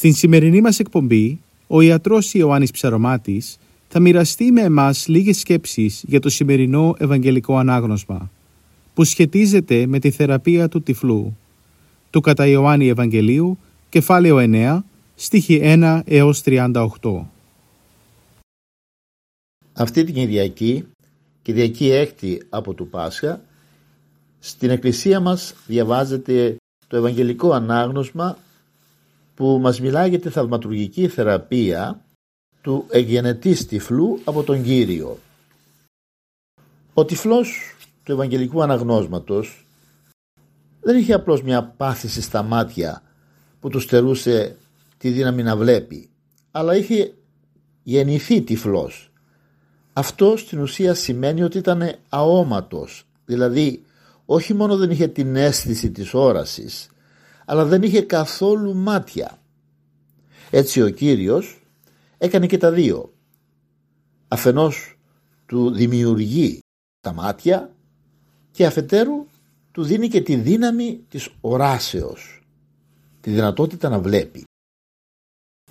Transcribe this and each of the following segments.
Στην σημερινή μας εκπομπή, ο ιατρός Ιωάννης Ψαρωμάτης θα μοιραστεί με εμάς λίγες σκέψεις για το σημερινό Ευαγγελικό Ανάγνωσμα, που σχετίζεται με τη θεραπεία του τυφλού, του κατά Ιωάννη Ευαγγελίου, κεφάλαιο 9, στίχη 1 έως 38. Αυτή την Κυριακή, Κυριακή έκτη από του Πάσχα, στην Εκκλησία μας διαβάζεται το Ευαγγελικό Ανάγνωσμα που μας μιλάει για τη θαυματουργική θεραπεία του εγγενετής τυφλού από τον Κύριο. Ο τυφλός του Ευαγγελικού Αναγνώσματος δεν είχε απλώς μια πάθηση στα μάτια που του στερούσε τη δύναμη να βλέπει, αλλά είχε γεννηθεί τυφλός. Αυτό στην ουσία σημαίνει ότι ήταν αόματος, δηλαδή όχι μόνο δεν είχε την αίσθηση της όρασης, αλλά δεν είχε καθόλου μάτια. Έτσι ο Κύριος έκανε και τα δύο. Αφενός του δημιουργεί τα μάτια και αφετέρου του δίνει και τη δύναμη της οράσεως, τη δυνατότητα να βλέπει.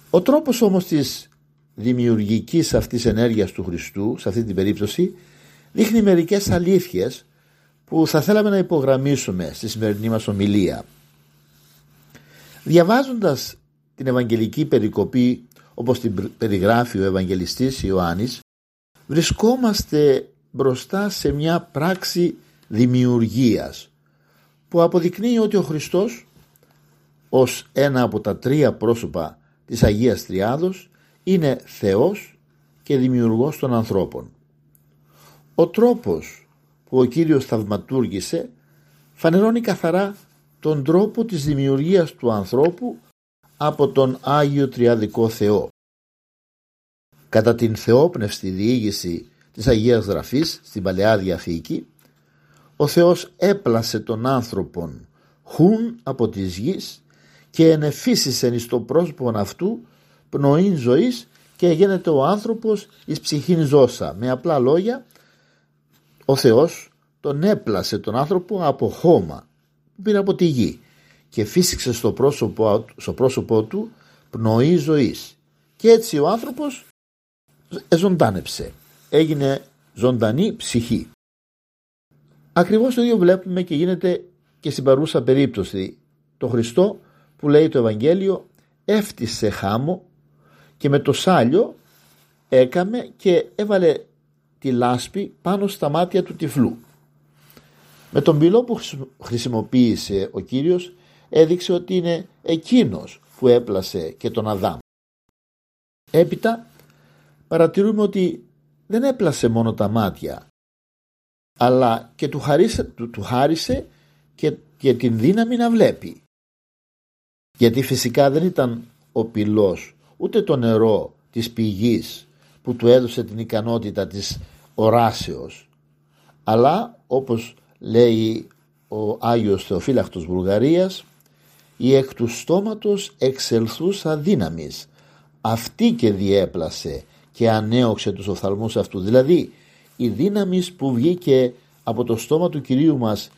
Ο τρόπος όμως της δημιουργικής αυτής ενέργειας του Χριστού, σε αυτή την περίπτωση, δείχνει μερικές αλήθειες που θα θέλαμε να υπογραμμίσουμε στη σημερινή μας ομιλία. Διαβάζοντας την Ευαγγελική περικοπή όπως την περιγράφει ο Ευαγγελιστής Ιωάννης βρισκόμαστε μπροστά σε μια πράξη δημιουργίας που αποδεικνύει ότι ο Χριστός ως ένα από τα τρία πρόσωπα της Αγίας Τριάδος είναι Θεός και δημιουργός των ανθρώπων. Ο τρόπος που ο Κύριος θαυματούργησε φανερώνει καθαρά τον τρόπο της δημιουργίας του ανθρώπου από τον Άγιο Τριαδικό Θεό. Κατά την θεόπνευστη διήγηση της Αγίας Γραφής στην Παλαιά Διαθήκη, ο Θεός έπλασε τον άνθρωπον χουν από της γης και ενεφύσισεν εις το πρόσωπον αυτού πνοήν ζωής και γίνεται ο άνθρωπος εις ψυχήν ζώσα. Με απλά λόγια, ο Θεός τον έπλασε τον άνθρωπο από χώμα που πήρε από τη γη και φύσηξε στο πρόσωπο, στο πρόσωπό του πνοή ζωής. Και έτσι ο άνθρωπος ζωντάνεψε, έγινε ζωντανή ψυχή. Ακριβώς το ίδιο βλέπουμε και γίνεται και στην παρούσα περίπτωση. Το Χριστό που λέει το Ευαγγέλιο έφτισε χάμο και με το σάλιο έκαμε και έβαλε τη λάσπη πάνω στα μάτια του τυφλού. Με τον πυλό που χρησιμοποίησε ο Κύριος έδειξε ότι είναι εκείνος που έπλασε και τον Αδάμ. Έπειτα παρατηρούμε ότι δεν έπλασε μόνο τα μάτια αλλά και του, χαρίσε, του, χάρισε και, και την δύναμη να βλέπει. Γιατί φυσικά δεν ήταν ο πυλός ούτε το νερό της πηγής που του έδωσε την ικανότητα της οράσεως αλλά όπως λέει ο Άγιος Θεοφύλακτος Βουλγαρίας η εκ του στόματος εξελθούσα δύναμης. Αυτή και διέπλασε και ανέωξε τους οφθαλμούς αυτού δηλαδή η δύναμης που βγήκε από το στόμα του Κυρίου μας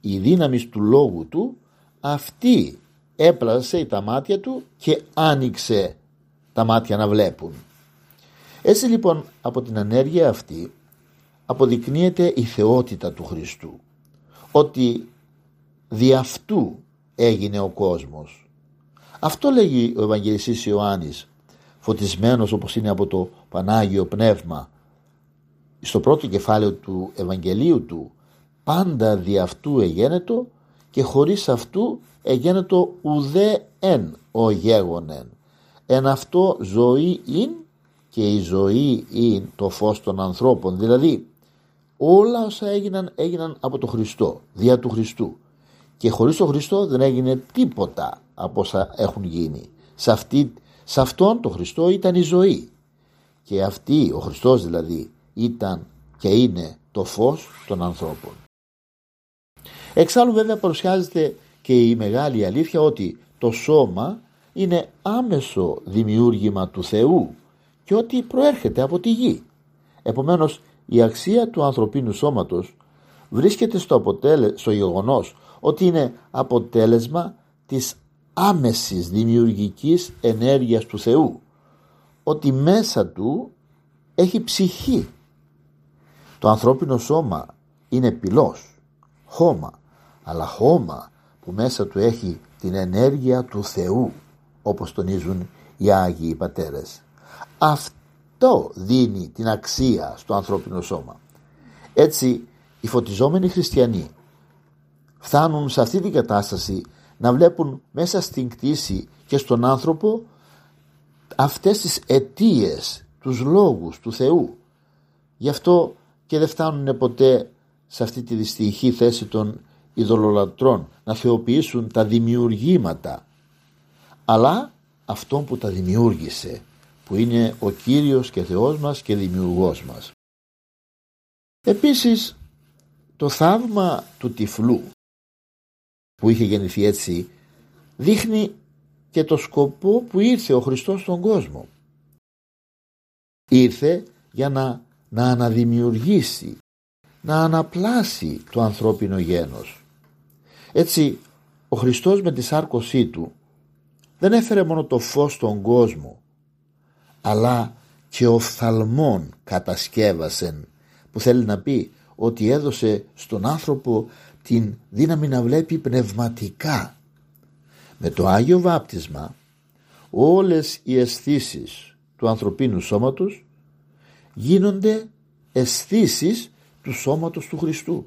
η δύναμης του λόγου του αυτή έπλασε τα μάτια του και άνοιξε τα μάτια να βλέπουν. Έτσι λοιπόν από την ανέργεια αυτή αποδεικνύεται η θεότητα του Χριστού. Ότι δι' αυτού έγινε ο κόσμος. Αυτό λέγει ο Ευαγγελιστής Ιωάννης φωτισμένος όπως είναι από το Πανάγιο Πνεύμα στο πρώτο κεφάλαιο του Ευαγγελίου του πάντα δι' αυτού εγένετο και χωρίς αυτού εγένετο ουδέ εν ο γέγονεν. Εν αυτό ζωή είναι και η ζωή είναι το φως των ανθρώπων δηλαδή όλα όσα έγιναν έγιναν από τον Χριστό δια του Χριστού. Και χωρίς τον Χριστό δεν έγινε τίποτα από όσα έχουν γίνει. Σε, αυτή, σε αυτόν τον Χριστό ήταν η ζωή. Και αυτή ο Χριστός δηλαδή ήταν και είναι το φως των ανθρώπων. Εξάλλου βέβαια παρουσιάζεται και η μεγάλη αλήθεια ότι το σώμα είναι άμεσο δημιούργημα του Θεού και ότι προέρχεται από τη γη. Επομένως η αξία του ανθρωπίνου σώματος βρίσκεται στο, αποτέλε... στο γεγονός ότι είναι αποτέλεσμα της άμεσης δημιουργικής ενέργειας του Θεού ότι μέσα του έχει ψυχή το ανθρώπινο σώμα είναι πυλός χώμα αλλά χώμα που μέσα του έχει την ενέργεια του Θεού όπως τονίζουν οι Άγιοι Πατέρες. Αυτό δίνει την αξία στο ανθρώπινο σώμα. Έτσι οι φωτιζόμενοι χριστιανοί φτάνουν σε αυτή την κατάσταση να βλέπουν μέσα στην κτήση και στον άνθρωπο αυτές τις αιτίες, τους λόγους του Θεού. Γι' αυτό και δεν φτάνουν ποτέ σε αυτή τη δυστυχή θέση των ειδωλολατρών να θεοποιήσουν τα δημιουργήματα αλλά αυτόν που τα δημιούργησε που είναι ο Κύριος και Θεός μας και Δημιουργός μας. Επίσης το θαύμα του τυφλού που είχε γεννηθεί έτσι δείχνει και το σκοπό που ήρθε ο Χριστός στον κόσμο. Ήρθε για να, να αναδημιουργήσει, να αναπλάσει το ανθρώπινο γένος. Έτσι ο Χριστός με τη σάρκωσή του δεν έφερε μόνο το φως στον κόσμο αλλά και οφθαλμών κατασκεύασεν που θέλει να πει ότι έδωσε στον άνθρωπο την δύναμη να βλέπει πνευματικά. Με το Άγιο Βάπτισμα όλες οι αισθήσεις του ανθρωπίνου σώματος γίνονται αισθήσεις του σώματος του Χριστού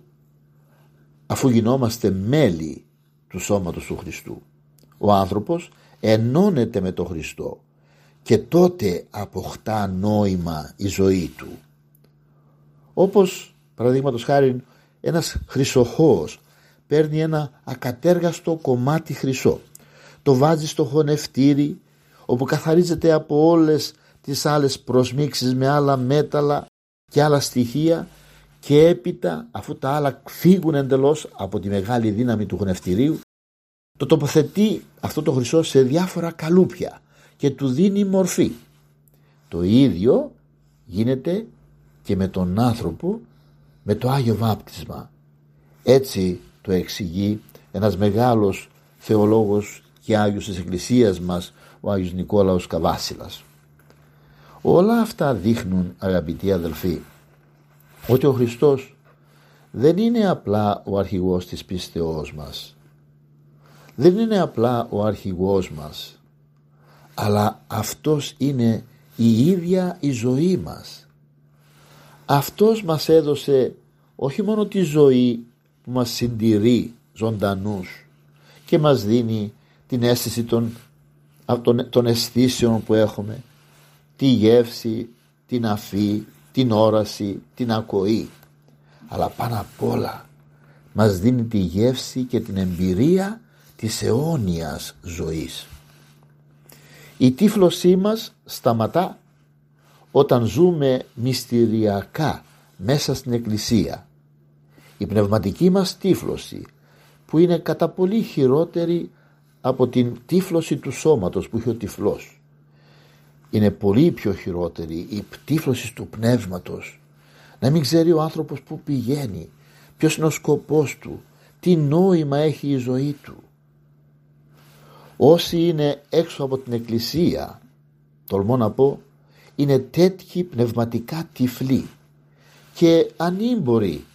αφού γινόμαστε μέλη του σώματος του Χριστού. Ο άνθρωπος ενώνεται με τον Χριστό και τότε αποκτά νόημα η ζωή του. Όπως παραδείγματος χάρη ένας χρυσοχώος παίρνει ένα ακατέργαστο κομμάτι χρυσό το βάζει στο χωνευτήρι όπου καθαρίζεται από όλες τις άλλες προσμίξεις με άλλα μέταλλα και άλλα στοιχεία και έπειτα αφού τα άλλα φύγουν εντελώς από τη μεγάλη δύναμη του χωνευτηρίου το τοποθετεί αυτό το χρυσό σε διάφορα καλούπια και του δίνει μορφή. Το ίδιο γίνεται και με τον άνθρωπο με το Άγιο Βάπτισμα. Έτσι το εξηγεί ένας μεγάλος θεολόγος και Άγιος της Εκκλησίας μας ο Άγιος Νικόλαος Καβάσιλας. Όλα αυτά δείχνουν αγαπητοί αδελφοί ότι ο Χριστός δεν είναι απλά ο αρχηγός της πίστεώς μας δεν είναι απλά ο αρχηγός μας αλλά αυτός είναι η ίδια η ζωή μας αυτός μας έδωσε όχι μόνο τη ζωή που μας συντηρεί ζωντανούς και μας δίνει την αίσθηση των, των, των αισθήσεων που έχουμε τη γεύση, την αφή, την όραση, την ακοή αλλά πάνω απ' όλα μας δίνει τη γεύση και την εμπειρία της αιώνιας ζωής. Η τύφλωσή μας σταματά όταν ζούμε μυστηριακά μέσα στην εκκλησία. Η πνευματική μας τύφλωση που είναι κατά πολύ χειρότερη από την τύφλωση του σώματος που είχε ο τυφλός. Είναι πολύ πιο χειρότερη η τύφλωση του πνεύματος. Να μην ξέρει ο άνθρωπος που πηγαίνει, ποιος είναι ο σκοπός του, τι νόημα έχει η ζωή του όσοι είναι έξω από την εκκλησία τολμώ να πω είναι τέτοιοι πνευματικά τυφλοί. Και ανήμποροι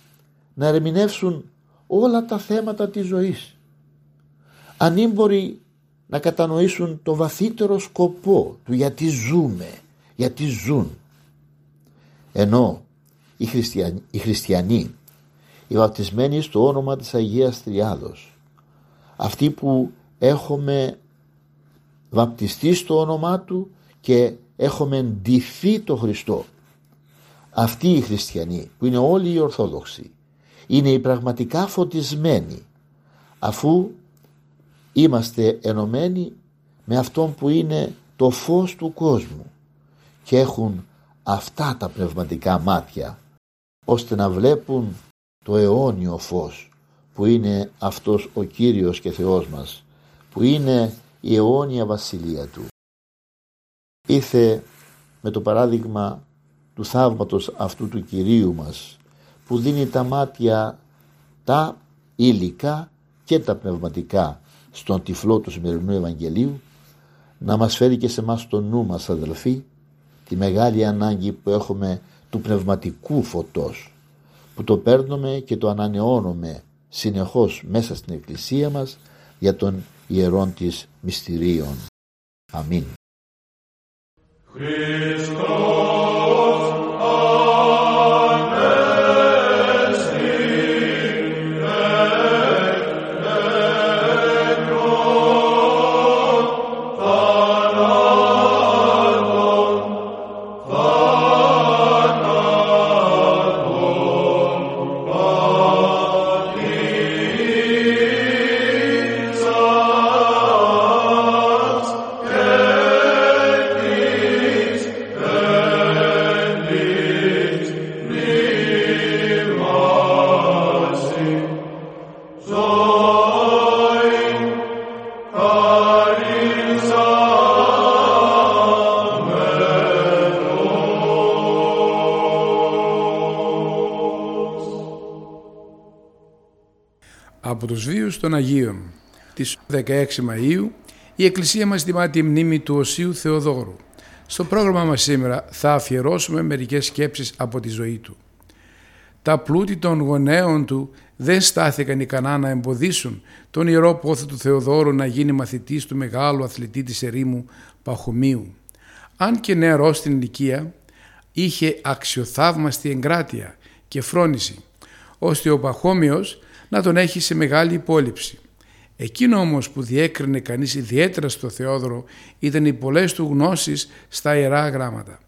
να ερμηνεύσουν όλα τα θέματα της ζωής. Ανήμποροι να κατανοήσουν το βαθύτερο σκοπό του γιατί ζούμε γιατί ζουν. Ενώ οι χριστιανοί, οι, χριστιανοί, οι βαπτισμένοι στο όνομα της Αγίας Τριάδος αυτοί που έχουμε βαπτιστεί στο όνομά Του και έχουμε ντυθεί το Χριστό. Αυτοί οι χριστιανοί που είναι όλοι οι Ορθόδοξοι είναι οι πραγματικά φωτισμένοι αφού είμαστε ενωμένοι με αυτόν που είναι το φως του κόσμου και έχουν αυτά τα πνευματικά μάτια ώστε να βλέπουν το αιώνιο φως που είναι αυτός ο Κύριος και Θεός μας που είναι η αιώνια βασιλεία Του. Ήθε με το παράδειγμα του θαύματος αυτού του Κυρίου μας που δίνει τα μάτια τα υλικά και τα πνευματικά στον τυφλό του σημερινού Ευαγγελίου να μας φέρει και σε μας το νου μας αδελφοί τη μεγάλη ανάγκη που έχουμε του πνευματικού φωτός που το παίρνουμε και το ανανεώνουμε συνεχώς μέσα στην εκκλησία μας για τον ιερών της μυστηρίων. Αμήν. από τους βίους των Αγίων. Της 16 Μαΐου η Εκκλησία μας τιμά τη μνήμη του Οσίου Θεοδόρου. Στο πρόγραμμα μας σήμερα θα αφιερώσουμε μερικές σκέψεις από τη ζωή του. Τα πλούτη των γονέων του δεν στάθηκαν ικανά να εμποδίσουν τον ιερό πόθο του Θεοδόρου να γίνει μαθητής του μεγάλου αθλητή της ερήμου Παχωμίου. Αν και νεαρός στην ηλικία, είχε αξιοθαύμαστη εγκράτεια και φρόνηση, ώστε ο Παχώμιος να τον έχει σε μεγάλη υπόλοιψη. Εκείνο όμως που διέκρινε κανείς ιδιαίτερα στο Θεόδωρο ήταν οι πολλές του γνώσεις στα Ιερά Γράμματα.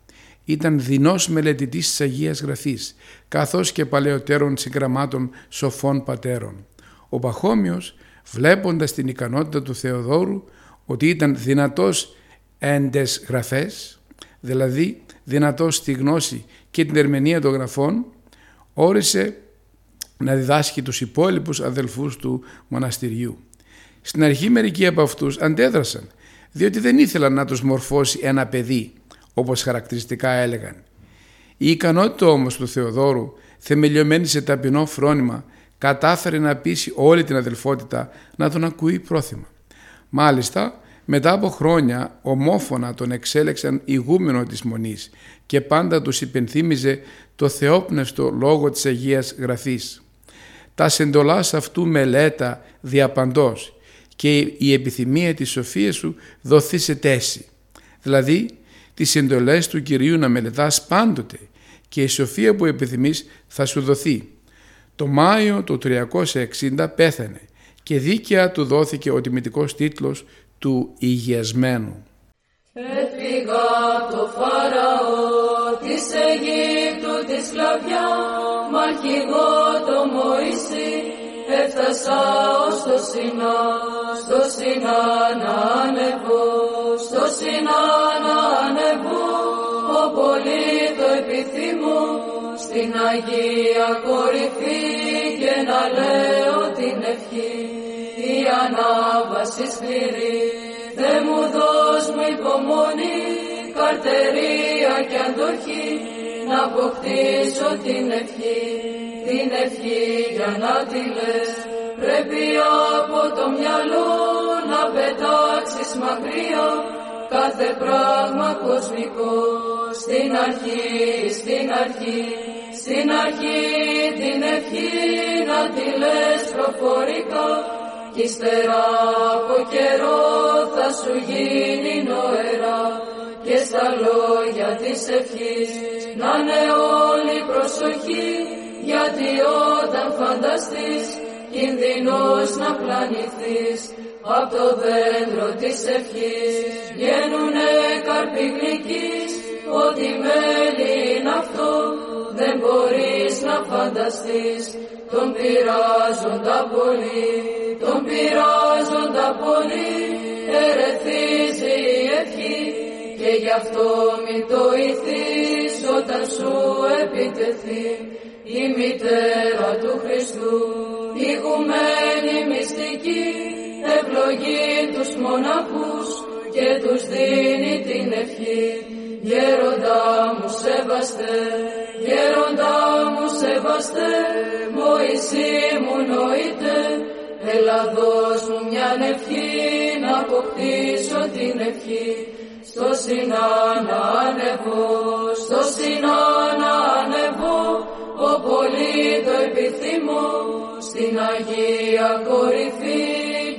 Ήταν δεινός μελετητής της Αγίας Γραφής, καθώς και παλαιότερων συγγραμμάτων σοφών πατέρων. Ο Παχώμιος, βλέποντας την ικανότητα του Θεοδόρου, ότι ήταν δυνατός έντες γραφές, δηλαδή δυνατός στη γνώση και την ερμηνεία των γραφών, όρισε να διδάσκει τους υπόλοιπους αδελφούς του μοναστηριού. Στην αρχή μερικοί από αυτούς αντέδρασαν, διότι δεν ήθελαν να τους μορφώσει ένα παιδί, όπως χαρακτηριστικά έλεγαν. Η ικανότητα όμως του Θεοδόρου, θεμελιωμένη σε ταπεινό φρόνημα, κατάφερε να πείσει όλη την αδελφότητα να τον ακούει πρόθυμα. Μάλιστα, μετά από χρόνια ομόφωνα τον εξέλεξαν ηγούμενο της Μονής και πάντα τους υπενθύμιζε το θεόπνευστο λόγο της Αγίας Γραφής τα σεντολάς αυτού μελέτα διαπαντός και η επιθυμία της σοφίας σου δοθεί σε τέση. Δηλαδή, τις εντολές του Κυρίου να μελετάς πάντοτε και η σοφία που επιθυμείς θα σου δοθεί. Το Μάιο του 360 πέθανε και δίκαια του δόθηκε ο τιμητικός τίτλος του υγιασμένου. Έφυγα το Φαραώ της Αιγύπτου της σκλαβιάς Μα κι εγώ το Μωυσή έφτασα ως το Σινά, στο Σινά να ανεβώ, στο Σινά να ανεβώ, ο πολύ το επιθυμώ, στην Αγία κορυφή και να λέω την ευχή, η ανάβαση σκληρή, Θε μου δώσ' μου υπομονή, καρτερία και αντοχή, να αποκτήσω την ευχή, την ευχή για να τη λες. Πρέπει από το μυαλό να πετάξεις μακριά κάθε πράγμα κοσμικό. Στην αρχή, στην αρχή, στην αρχή την ευχή να τη λες προφορικά κι ύστερα από καιρό θα σου γίνει νοερά και στα λόγια της ευχής να είναι όλη προσοχή γιατί όταν φανταστείς κινδυνός να πλανηθείς Απ' το δέντρο της ευχής βγαίνουνε καρποί γλυκείς Ό,τι μέλι είναι αυτό δεν μπορείς να φανταστείς. Τον πειράζοντα πολύ, τον πειράζοντα πολύ Ερεθίζει η ευχή και γι' αυτό μη το ηθείς όταν σου επιτεθεί η μητέρα του Χριστού, ηγουμένη μυστική, ευλογεί τους μοναχούς και τους δίνει την ευχή. Γέροντα μου σεβαστέ, γέροντα μου σεβαστέ, Μωυσή μου νοείται, έλα δώσ' μου μια ευχή να αποκτήσω την ευχή. Στο Σινά να ανεβώ, στο Σινά στην Αγία κορυφή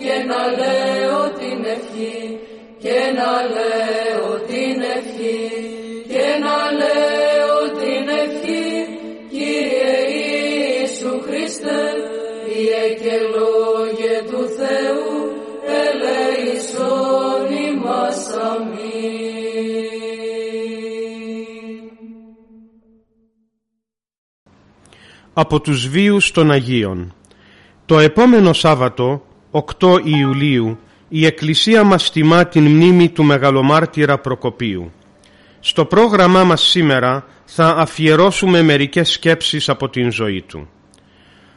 και να λέω την ευχή, και να λέω την ευχή, και να λέω την ευχή, Κύριε Ιησού Χριστέ, Ιε και Λόγε του Θεού, ελέησον ημάς Από τους βίους των Αγίων Το επόμενο Σάββατο, 8 Ιουλίου, η Εκκλησία μας τιμά την μνήμη του Μεγαλομάρτυρα Προκοπίου. Στο πρόγραμμά μας σήμερα θα αφιερώσουμε μερικές σκέψεις από την ζωή του.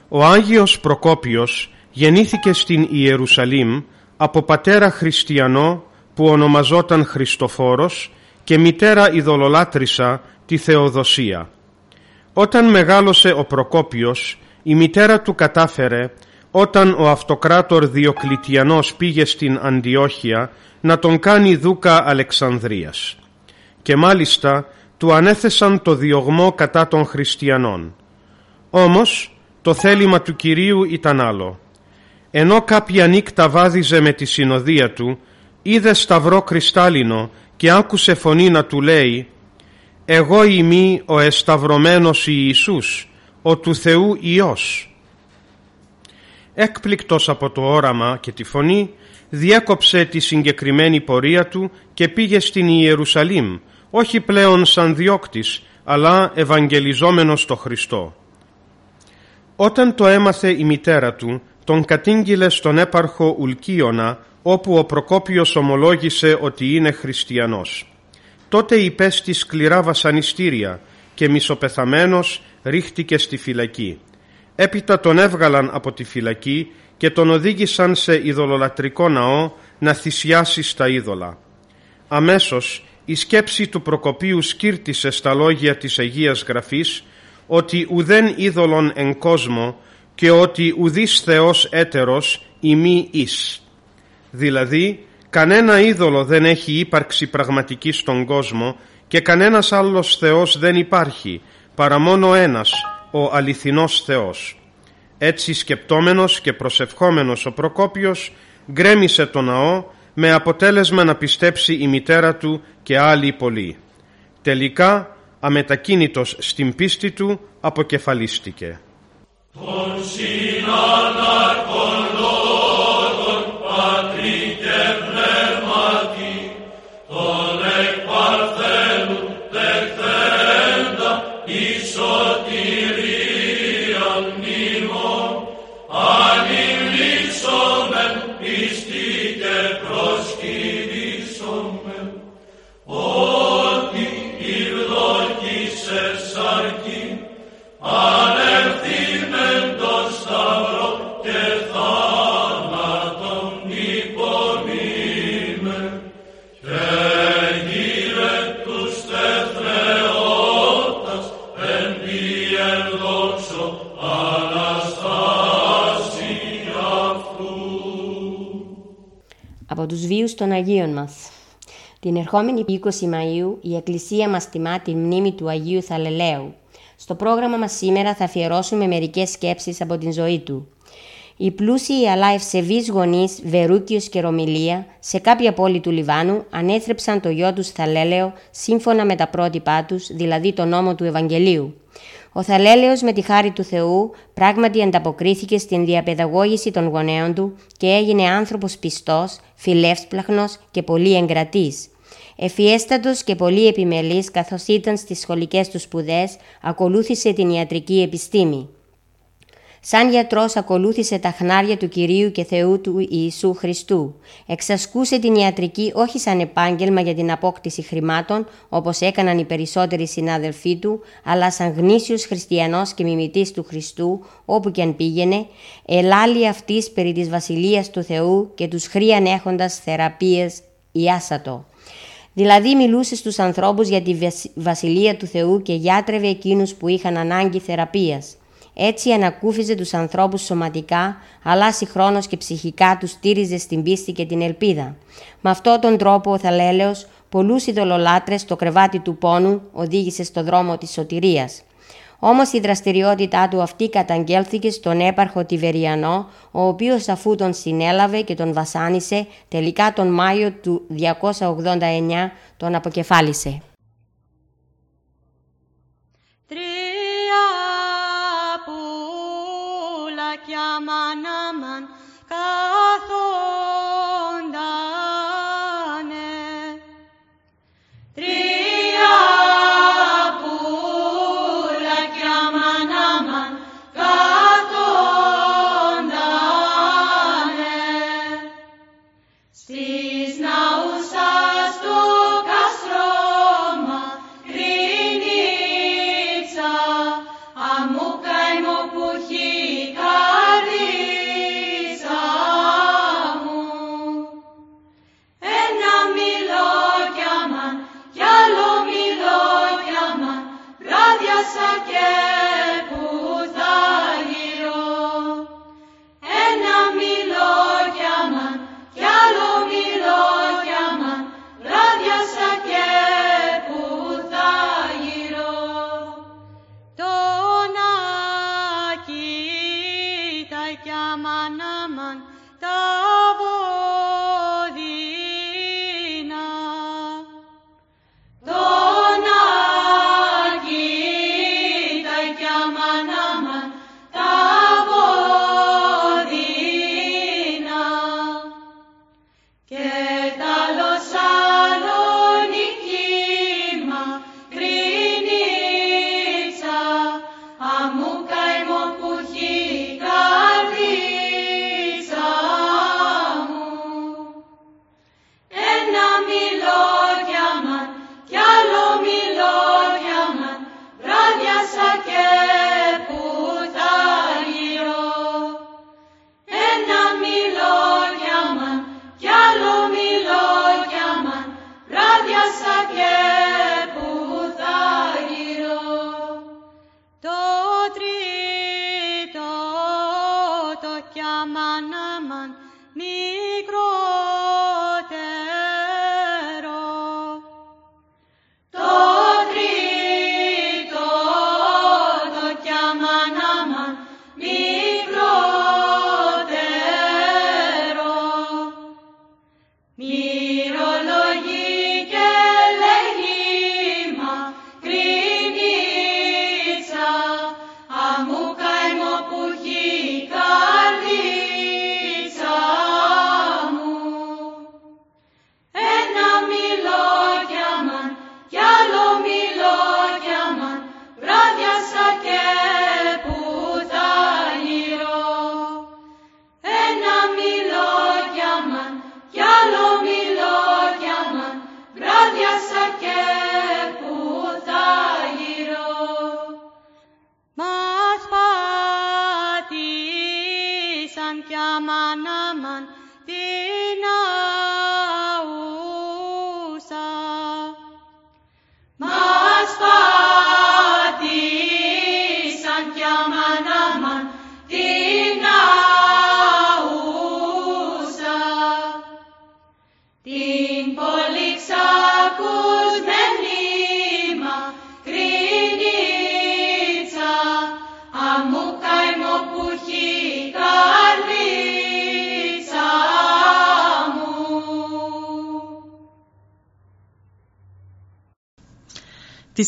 Ο Άγιος Προκόπιος γεννήθηκε στην Ιερουσαλήμ από πατέρα χριστιανό που ονομαζόταν Χριστοφόρος και μητέρα ειδωλολάτρησα τη Θεοδοσία. Όταν μεγάλωσε ο Προκόπιος, η μητέρα του κατάφερε όταν ο αυτοκράτορ Διοκλητιανός πήγε στην Αντιόχεια να τον κάνει δούκα Αλεξανδρίας. Και μάλιστα του ανέθεσαν το διωγμό κατά των χριστιανών. Όμως το θέλημα του Κυρίου ήταν άλλο. Ενώ κάποια νύχτα βάδιζε με τη συνοδεία του, είδε σταυρό κρυστάλλινο και άκουσε φωνή να του λέει «Εγώ είμαι ο εσταυρωμένος Ιησούς, ο του Θεού Υιός». Έκπληκτος από το όραμα και τη φωνή, διέκοψε τη συγκεκριμένη πορεία του και πήγε στην Ιερουσαλήμ, όχι πλέον σαν διώκτης, αλλά ευαγγελιζόμενος το Χριστό. Όταν το έμαθε η μητέρα του, τον κατήγγειλε στον έπαρχο Ουλκίωνα, όπου ο Προκόπιος ομολόγησε ότι είναι χριστιανός. Τότε υπέστη σκληρά βασανιστήρια και μισοπεθαμένος ρίχτηκε στη φυλακή. Έπειτα τον έβγαλαν από τη φυλακή και τον οδήγησαν σε ειδωλολατρικό ναό να θυσιάσει στα είδωλα. Αμέσως η σκέψη του Προκοπίου σκύρτησε στα λόγια της Αγίας Γραφής ότι ουδέν είδωλον εν κόσμο και ότι ουδής Θεός έτερος ημί εις. Δηλαδή κανένα είδωλο δεν έχει ύπαρξη πραγματικής στον κόσμο και κανένας άλλος Θεός δεν υπάρχει παρά μόνο ένας, ο αληθινός Θεός. Έτσι σκεπτόμενος και προσευχόμενος ο Προκόπιος γκρέμισε το ναό με αποτέλεσμα να πιστέψει η μητέρα του και άλλοι πολλοί. Τελικά, αμετακίνητος στην πίστη του, αποκεφαλίστηκε. από ερχόμενη 20 Μαΐου η Εκκλησία μας τιμά τη μνήμη του Αγίου Θαλελαίου. Στο πρόγραμμα μας σήμερα θα αφιερώσουμε μερικές σκέψεις από την ζωή του. Οι πλούσιοι αλλά ευσεβείς γονείς Βερούκιος και Ρωμιλία σε κάποια πόλη του Λιβάνου ανέθρεψαν το γιο τους Θαλέλεο σύμφωνα με τα πρότυπά τους, δηλαδή το νόμο του Ευαγγελίου. Ο Θαλέλεος με τη χάρη του Θεού πράγματι ανταποκρίθηκε στην διαπαιδαγώγηση των γονέων του και έγινε άνθρωπος πιστός, φιλεύσπλαχνος και πολύ εγκρατής. Εφιέστατος και πολύ επιμελής καθώς ήταν στις σχολικές του σπουδές, ακολούθησε την ιατρική επιστήμη. Σαν γιατρός ακολούθησε τα χνάρια του Κυρίου και Θεού του Ιησού Χριστού. Εξασκούσε την ιατρική όχι σαν επάγγελμα για την απόκτηση χρημάτων, όπως έκαναν οι περισσότεροι συνάδελφοί του, αλλά σαν γνήσιος χριστιανός και μιμητής του Χριστού, όπου και αν πήγαινε, ελάλη αυτής περί της Βασιλείας του Θεού και τους χρίαν έχοντας θεραπείες ιάσατο. Δηλαδή μιλούσες στους ανθρώπους για τη Βασιλεία του Θεού και γιάτρευε εκείνους που είχαν ανάγκη θεραπείας. Έτσι ανακούφιζε τους ανθρώπους σωματικά, αλλά συγχρόνως και ψυχικά τους στήριζε στην πίστη και την ελπίδα. Με αυτόν τον τρόπο ο Θαλέλεος πολλούς ειδωλολάτρες στο κρεβάτι του πόνου οδήγησε στο δρόμο της σωτηρίας. Όμως η δραστηριότητά του αυτή καταγγέλθηκε στον έπαρχο Τιβεριανό, ο οποίος αφού τον συνέλαβε και τον βασάνισε, τελικά τον Μάιο του 289 τον αποκεφάλισε. Τρία πουλάκια μαν αμαν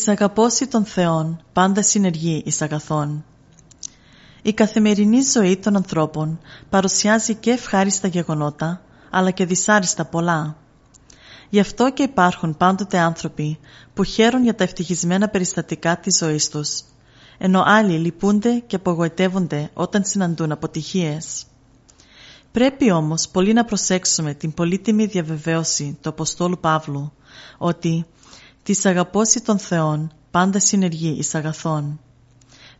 Της αγαπώση των Θεών πάντα συνεργεί εις αγαθών. Η καθημερινή ζωή των ανθρώπων παρουσιάζει και ευχάριστα γεγονότα, αλλά και δυσάριστα πολλά. Γι' αυτό και υπάρχουν πάντοτε άνθρωποι που χαίρουν για τα ευτυχισμένα περιστατικά της ζωής τους, ενώ άλλοι λυπούνται και απογοητεύονται όταν συναντούν αποτυχίες. Πρέπει όμως πολύ να προσέξουμε την πολύτιμη διαβεβαίωση του Αποστόλου Παύλου ότι «της αγαπώση των Θεών πάντα συνεργεί εις αγαθών».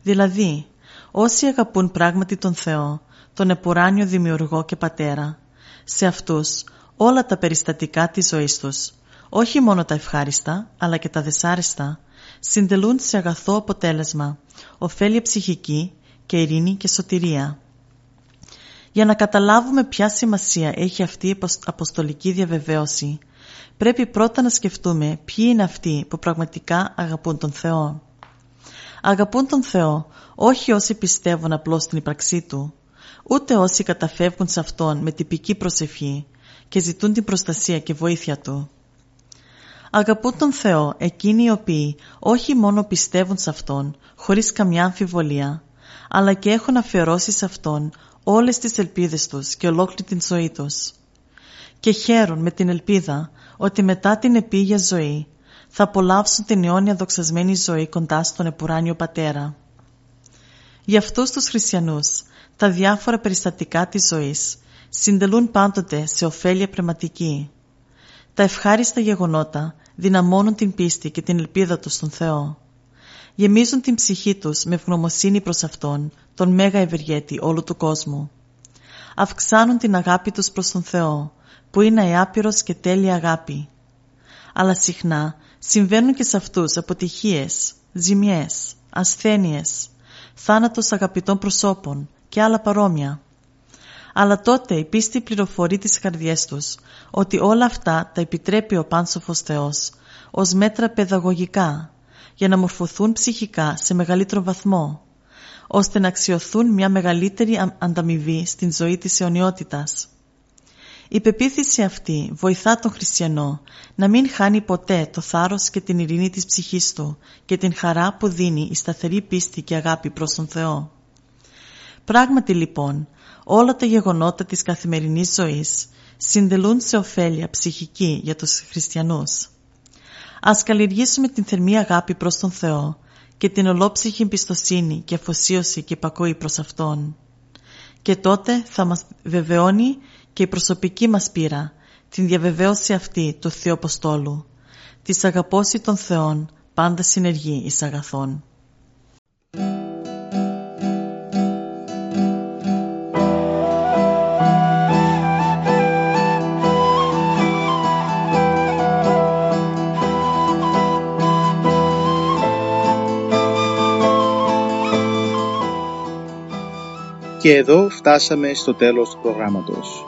Δηλαδή, όσοι αγαπούν πράγματι τον Θεό, τον επουράνιο δημιουργό και πατέρα, σε αυτούς όλα τα περιστατικά της ζωής τους, όχι μόνο τα ευχάριστα, αλλά και τα δεσάριστα, συντελούν σε αγαθό αποτέλεσμα, ωφέλεια ψυχική και ειρήνη και σωτηρία. Για να καταλάβουμε ποια σημασία έχει αυτή η αποστολική διαβεβαίωση, πρέπει πρώτα να σκεφτούμε ποιοι είναι αυτοί που πραγματικά αγαπούν τον Θεό. Αγαπούν τον Θεό όχι όσοι πιστεύουν απλώς στην ύπαρξή Του, ούτε όσοι καταφεύγουν σε Αυτόν με τυπική προσευχή και ζητούν την προστασία και βοήθεια Του. Αγαπούν τον Θεό εκείνοι οι οποίοι όχι μόνο πιστεύουν σε Αυτόν χωρίς καμιά αμφιβολία, αλλά και έχουν αφιερώσει σε Αυτόν όλες τις ελπίδες τους και ολόκληρη την ζωή τους. Και χαίρουν με την ελπίδα ότι μετά την επίγεια ζωή θα απολαύσουν την αιώνια δοξασμένη ζωή κοντά στον επουράνιο Πατέρα. Για αυτούς τους χριστιανούς, τα διάφορα περιστατικά της ζωής συντελούν πάντοτε σε ωφέλεια πνευματική. Τα ευχάριστα γεγονότα δυναμώνουν την πίστη και την ελπίδα τους στον Θεό. Γεμίζουν την ψυχή τους με ευγνωμοσύνη προς Αυτόν, τον Μέγα Ευεργέτη όλου του κόσμου. Αυξάνουν την αγάπη τους προς τον Θεό, που είναι αιάπειρος και τέλεια αγάπη. Αλλά συχνά συμβαίνουν και σε αυτούς αποτυχίες, ζημιές, ασθένειες, θάνατος αγαπητών προσώπων και άλλα παρόμοια. Αλλά τότε η πίστη πληροφορεί τις καρδιές τους ότι όλα αυτά τα επιτρέπει ο Πάνσοφος Θεός ως μέτρα παιδαγωγικά για να μορφωθούν ψυχικά σε μεγαλύτερο βαθμό ώστε να αξιοθούν μια μεγαλύτερη ανταμοιβή στην ζωή της αιωνιότητας. Η πεποίθηση αυτή βοηθά τον χριστιανό να μην χάνει ποτέ το θάρρος και την ειρήνη της ψυχής του και την χαρά που δίνει η σταθερή πίστη και αγάπη προς τον Θεό. Πράγματι λοιπόν, όλα τα γεγονότα της καθημερινής ζωής συντελούν σε ωφέλεια ψυχική για τους χριστιανούς. Ας καλλιεργήσουμε την θερμή αγάπη προς τον Θεό και την ολόψυχη εμπιστοσύνη και αφοσίωση και υπακούη προς Αυτόν. Και τότε θα μας βεβαιώνει και η προσωπική μας πείρα την διαβεβαίωση αυτή του Θεού Αποστόλου, της αγαπώση των Θεών πάντα συνεργεί εις αγαθών. Και εδώ φτάσαμε στο τέλος του προγράμματος.